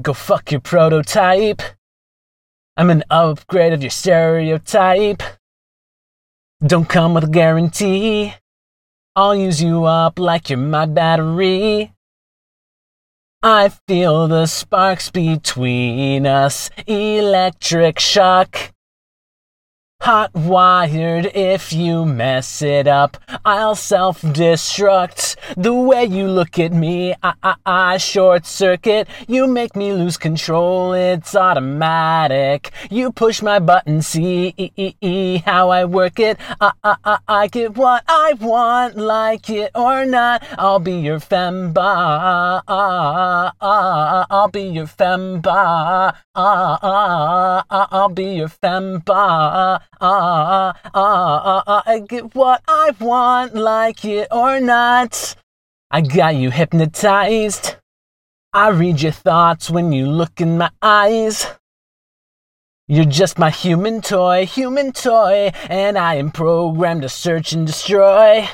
Go fuck your prototype. I'm an upgrade of your stereotype. Don't come with a guarantee. I'll use you up like you're my battery. I feel the sparks between us. Electric shock. Hot wired, if you mess it up, I'll self destruct. The way you look at me, I, I, I short circuit. You make me lose control, it's automatic. You push my button, see e, e, e, how I work it. I, I, I, I get what I want, like it or not. I'll be your fembot. I'll be your fembot. I'll be your fembot. Ah, ah, ah, ah, I get what I want, like it or not. I got you hypnotized. I read your thoughts when you look in my eyes. You're just my human toy, human toy, and I am programmed to search and destroy.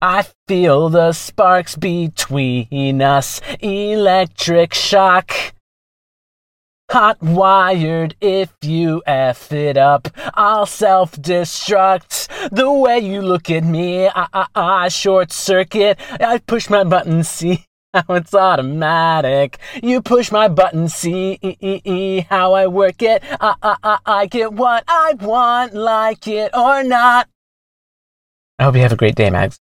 I feel the sparks between us, electric shock. Hot wired, if you F it up, I'll self destruct. The way you look at me, I, I, I short circuit. I push my button, see how it's automatic. You push my button, see how I work it. I, I, I, I get what I want, like it or not. I hope you have a great day, Mags.